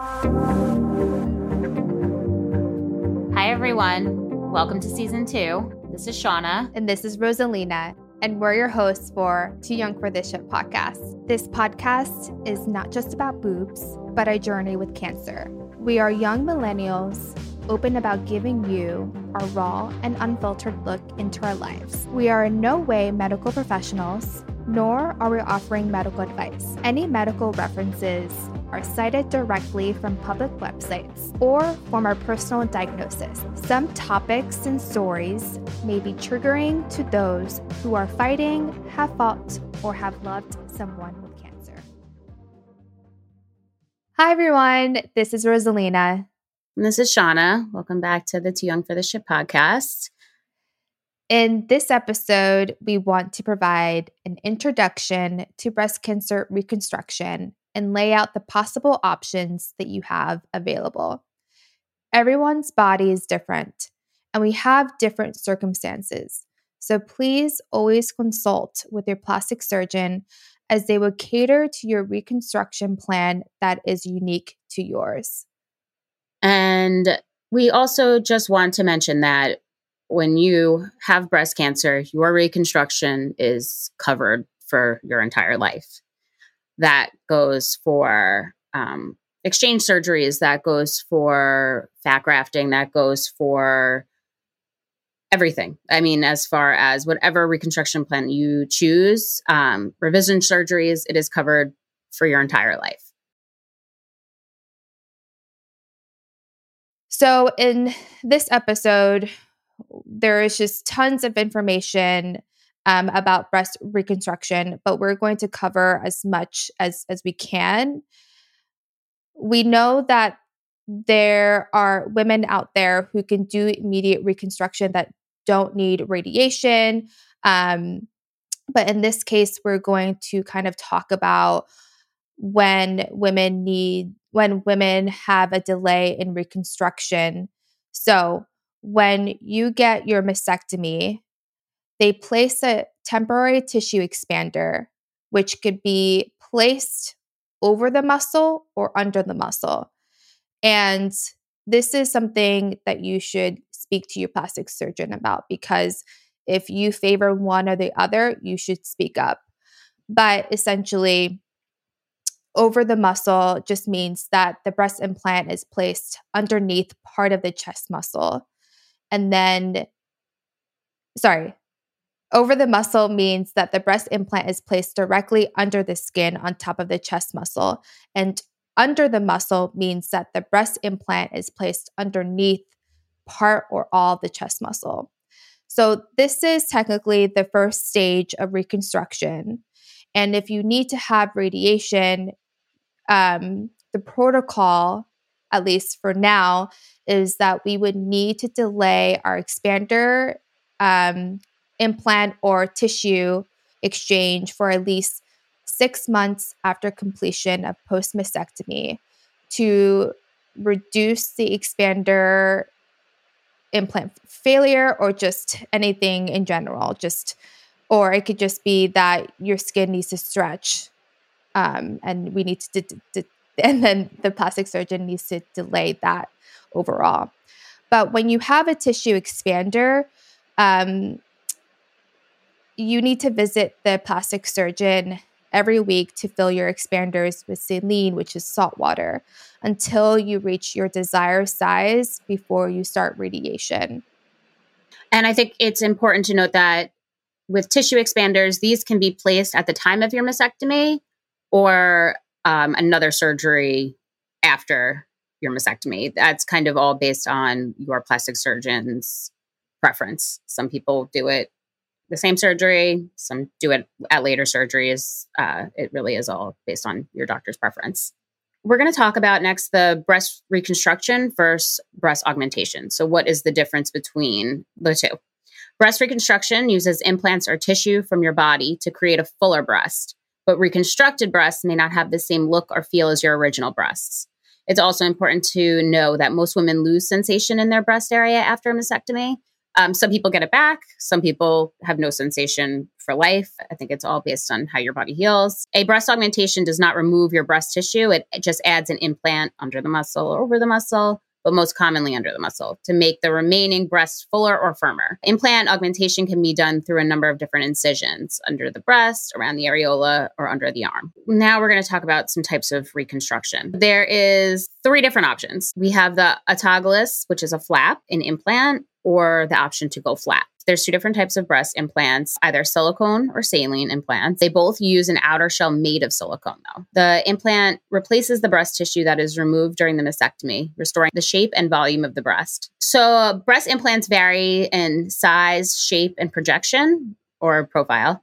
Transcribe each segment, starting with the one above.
Hi, everyone. Welcome to season two. This is Shauna. And this is Rosalina. And we're your hosts for Too Young for This Shit podcast. This podcast is not just about boobs, but a journey with cancer. We are young millennials open about giving you our raw and unfiltered look into our lives. We are in no way medical professionals, nor are we offering medical advice. Any medical references are cited directly from public websites or from our personal diagnosis. Some topics and stories may be triggering to those who are fighting, have fought, or have loved someone with cancer. Hi, everyone. This is Rosalina. And this is Shauna. Welcome back to the Too Young for the Shit podcast. In this episode, we want to provide an introduction to breast cancer reconstruction and lay out the possible options that you have available. Everyone's body is different, and we have different circumstances. So please always consult with your plastic surgeon as they will cater to your reconstruction plan that is unique to yours. And we also just want to mention that when you have breast cancer, your reconstruction is covered for your entire life. That goes for um, exchange surgeries, that goes for fat grafting, that goes for everything. I mean, as far as whatever reconstruction plan you choose, um, revision surgeries, it is covered for your entire life. So, in this episode, there is just tons of information um, about breast reconstruction, but we're going to cover as much as as we can. We know that there are women out there who can do immediate reconstruction that don't need radiation. Um, but in this case, we're going to kind of talk about when women need when women have a delay in reconstruction. So, when you get your mastectomy, they place a temporary tissue expander, which could be placed over the muscle or under the muscle. And this is something that you should speak to your plastic surgeon about because if you favor one or the other, you should speak up. But essentially, over the muscle just means that the breast implant is placed underneath part of the chest muscle. And then, sorry, over the muscle means that the breast implant is placed directly under the skin on top of the chest muscle. And under the muscle means that the breast implant is placed underneath part or all the chest muscle. So, this is technically the first stage of reconstruction. And if you need to have radiation, um, the protocol, at least for now, is that we would need to delay our expander um, implant or tissue exchange for at least six months after completion of post mastectomy to reduce the expander implant failure or just anything in general just or it could just be that your skin needs to stretch um, and we need to, d- d- and then the plastic surgeon needs to delay that overall. But when you have a tissue expander, um, you need to visit the plastic surgeon every week to fill your expanders with saline, which is salt water, until you reach your desired size before you start radiation. And I think it's important to note that with tissue expanders, these can be placed at the time of your mastectomy or um, another surgery after your mastectomy. That's kind of all based on your plastic surgeon's preference. Some people do it the same surgery, some do it at later surgeries. Uh, it really is all based on your doctor's preference. We're going to talk about next the breast reconstruction versus breast augmentation. So, what is the difference between the two? Breast reconstruction uses implants or tissue from your body to create a fuller breast but reconstructed breasts may not have the same look or feel as your original breasts. It's also important to know that most women lose sensation in their breast area after a mastectomy. Um, some people get it back, some people have no sensation for life. I think it's all based on how your body heals. A breast augmentation does not remove your breast tissue, it, it just adds an implant under the muscle or over the muscle but most commonly under the muscle, to make the remaining breast fuller or firmer. Implant augmentation can be done through a number of different incisions under the breast, around the areola, or under the arm. Now we're going to talk about some types of reconstruction. There is three different options. We have the autologous, which is a flap, an implant, or the option to go flat. There's two different types of breast implants, either silicone or saline implants. They both use an outer shell made of silicone, though. The implant replaces the breast tissue that is removed during the mastectomy, restoring the shape and volume of the breast. So, breast implants vary in size, shape, and projection or profile,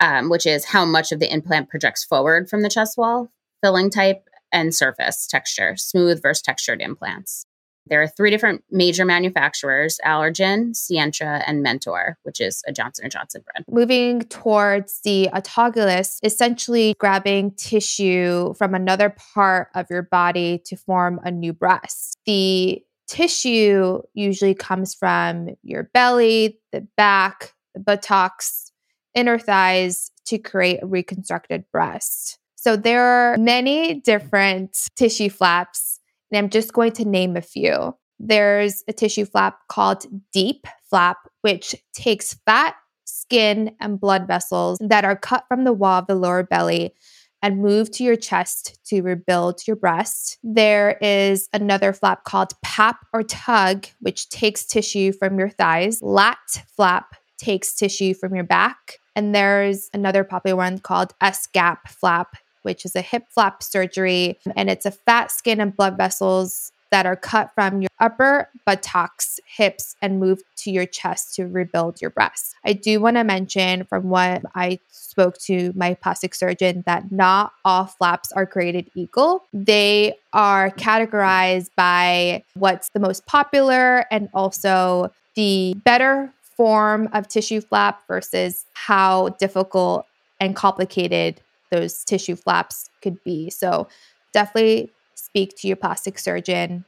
um, which is how much of the implant projects forward from the chest wall, filling type, and surface texture, smooth versus textured implants. There are three different major manufacturers: Allergan, Sientra, and Mentor, which is a Johnson & Johnson brand. Moving towards the autologous, essentially grabbing tissue from another part of your body to form a new breast. The tissue usually comes from your belly, the back, the buttocks, inner thighs to create a reconstructed breast. So there are many different tissue flaps and I'm just going to name a few. There's a tissue flap called DIEP flap, which takes fat, skin, and blood vessels that are cut from the wall of the lower belly and move to your chest to rebuild your breast. There is another flap called PAP or TUG, which takes tissue from your thighs. LAT flap takes tissue from your back. And there's another popular one called SGAP flap which is a hip flap surgery. And it's a fat skin and blood vessels that are cut from your upper buttocks, hips, and moved to your chest to rebuild your breast. I do want to mention from what I spoke to my plastic surgeon that not all flaps are created equal. They are categorized by what's the most popular and also the better form of tissue flap versus how difficult and complicated those tissue flaps could be. So definitely speak to your plastic surgeon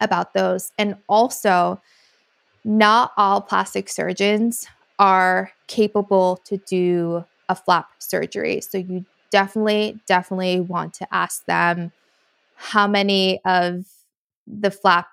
about those. And also, not all plastic surgeons are capable to do a flap surgery. So you definitely, definitely want to ask them how many of the flap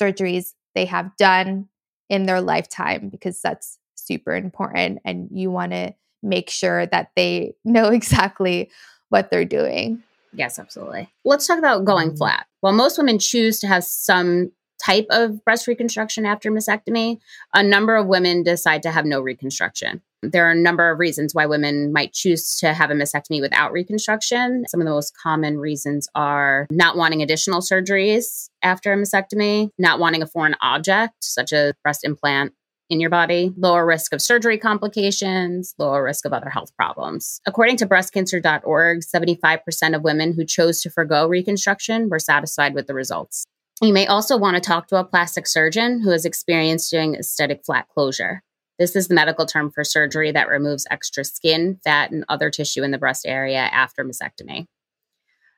surgeries they have done in their lifetime because that's super important and you want to make sure that they know exactly what they're doing. Yes, absolutely. Let's talk about going mm-hmm. flat. While most women choose to have some type of breast reconstruction after mastectomy, a number of women decide to have no reconstruction. There are a number of reasons why women might choose to have a mastectomy without reconstruction. Some of the most common reasons are not wanting additional surgeries after a mastectomy, not wanting a foreign object, such as breast implant, in your body, lower risk of surgery complications, lower risk of other health problems. According to breastcancer.org, 75% of women who chose to forego reconstruction were satisfied with the results. You may also want to talk to a plastic surgeon who has experience doing aesthetic flat closure. This is the medical term for surgery that removes extra skin, fat, and other tissue in the breast area after mastectomy.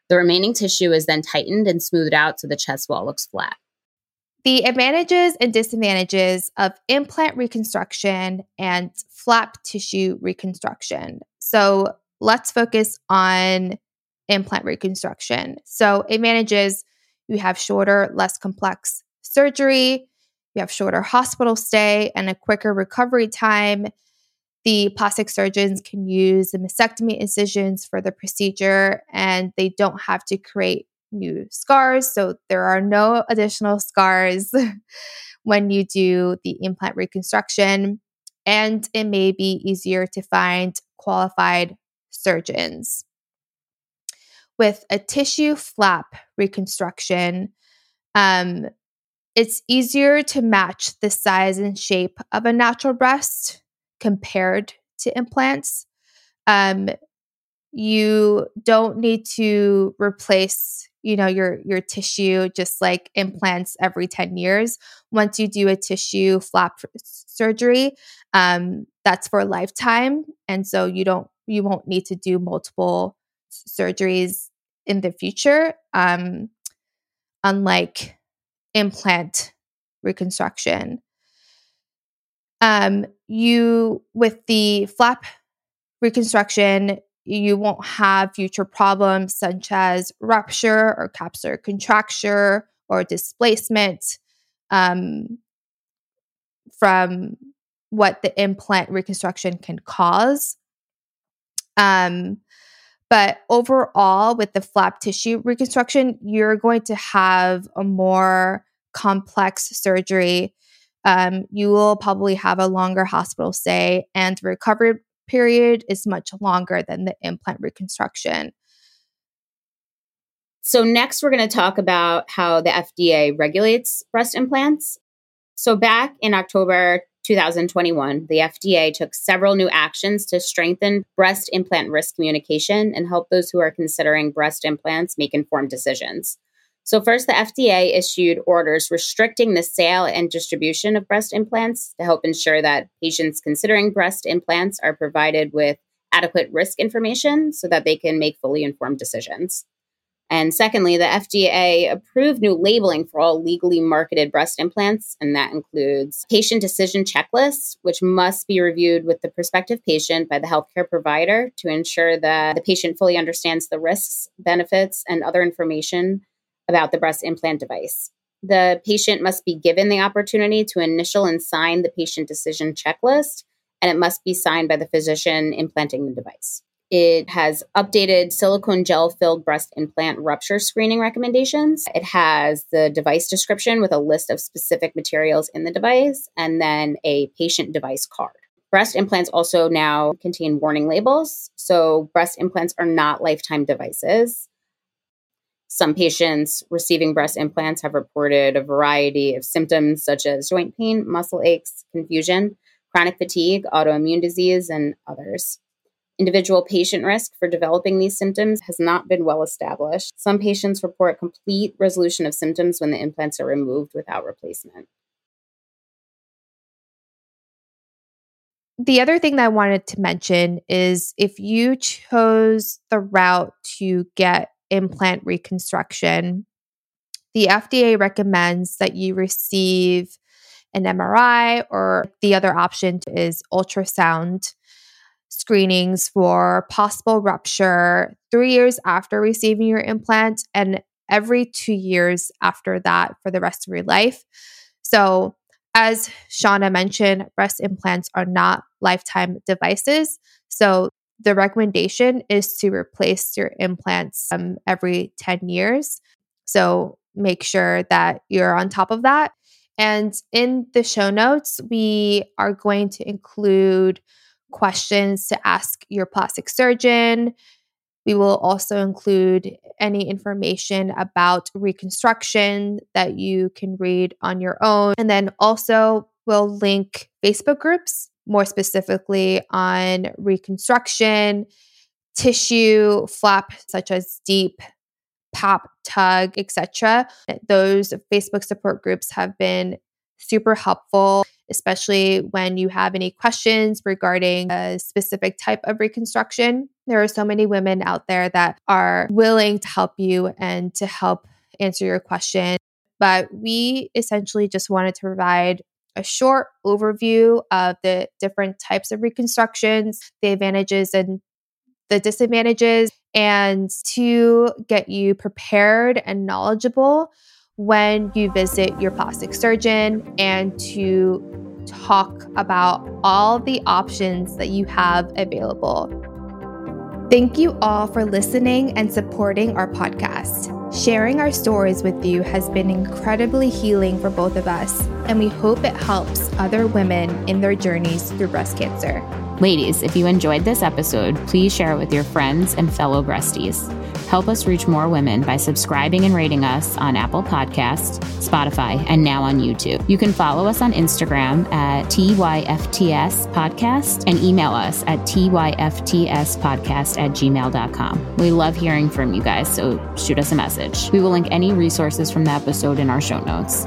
The remaining tissue is then tightened and smoothed out so the chest wall looks flat. The advantages and disadvantages of implant reconstruction and flap tissue reconstruction. So let's focus on implant reconstruction. So, advantages you have shorter, less complex surgery, you have shorter hospital stay, and a quicker recovery time. The plastic surgeons can use the mastectomy incisions for the procedure, and they don't have to create new scars. So there are no additional scars when you do the implant reconstruction. And it may be easier to find qualified surgeons. With a tissue flap reconstruction, um, it's easier to match the size and shape of a natural breast compared to implants. Um, you don't need to replace you know your your tissue just like implants every 10 years. Once you do a tissue flap surgery um, that's for a lifetime and so you don't you won't need to do multiple surgeries in the future um, unlike implant reconstruction. Um, you, with the flap reconstruction, you won't have future problems such as rupture or capsular contracture or displacement um, from what the implant reconstruction can cause. Um, but overall, with the flap tissue reconstruction, you're going to have a more complex surgery. Um, you will probably have a longer hospital stay, and recovery period is much longer than the implant reconstruction. So, next, we're going to talk about how the FDA regulates breast implants. So, back in October 2021, the FDA took several new actions to strengthen breast implant risk communication and help those who are considering breast implants make informed decisions. So, first, the FDA issued orders restricting the sale and distribution of breast implants to help ensure that patients considering breast implants are provided with adequate risk information so that they can make fully informed decisions. And secondly, the FDA approved new labeling for all legally marketed breast implants, and that includes patient decision checklists, which must be reviewed with the prospective patient by the healthcare provider to ensure that the patient fully understands the risks, benefits, and other information about the breast implant device. The patient must be given the opportunity to initial and sign the patient decision checklist, and it must be signed by the physician implanting the device. It has updated silicone gel filled breast implant rupture screening recommendations. It has the device description with a list of specific materials in the device and then a patient device card. Breast implants also now contain warning labels. So, breast implants are not lifetime devices. Some patients receiving breast implants have reported a variety of symptoms such as joint pain, muscle aches, confusion, chronic fatigue, autoimmune disease, and others. Individual patient risk for developing these symptoms has not been well established. Some patients report complete resolution of symptoms when the implants are removed without replacement. The other thing that I wanted to mention is if you chose the route to get implant reconstruction, the FDA recommends that you receive an MRI, or the other option is ultrasound screenings for possible rupture three years after receiving your implant and every two years after that for the rest of your life. So, as Shauna mentioned, breast implants are not lifetime devices. So, the recommendation is to replace your implants um, every 10 years. So, make sure that you're on top of that. And in the show notes, we are going to include questions to ask your plastic surgeon. We will also include any information about reconstruction that you can read on your own. And then also, we'll link Facebook groups, more specifically on reconstruction, tissue, flap, such as DIEP, PAP, TUG, etc. Those Facebook support groups have been super helpful especially when you have any questions regarding a specific type of reconstruction. There are so many women out there that are willing to help you and to help answer your question. But we essentially just wanted to provide a short overview of the different types of reconstructions, the advantages and the disadvantages, and to get you prepared and knowledgeable when you visit your plastic surgeon and to talk about all the options that you have available. Thank you all for listening and supporting our podcast. Sharing our stories with you has been incredibly healing for both of us, and we hope it helps other women in their journeys through breast cancer. Ladies, if you enjoyed this episode, please share it with your friends and fellow breasties. Help us reach more women by subscribing and rating us on Apple Podcasts, Spotify, and now on YouTube. You can follow us on Instagram at TYFTS Podcast and email us at TYFTSpodcast at gmail.com. We love hearing from you guys, so shoot us a message. We will link any resources from the episode in our show notes.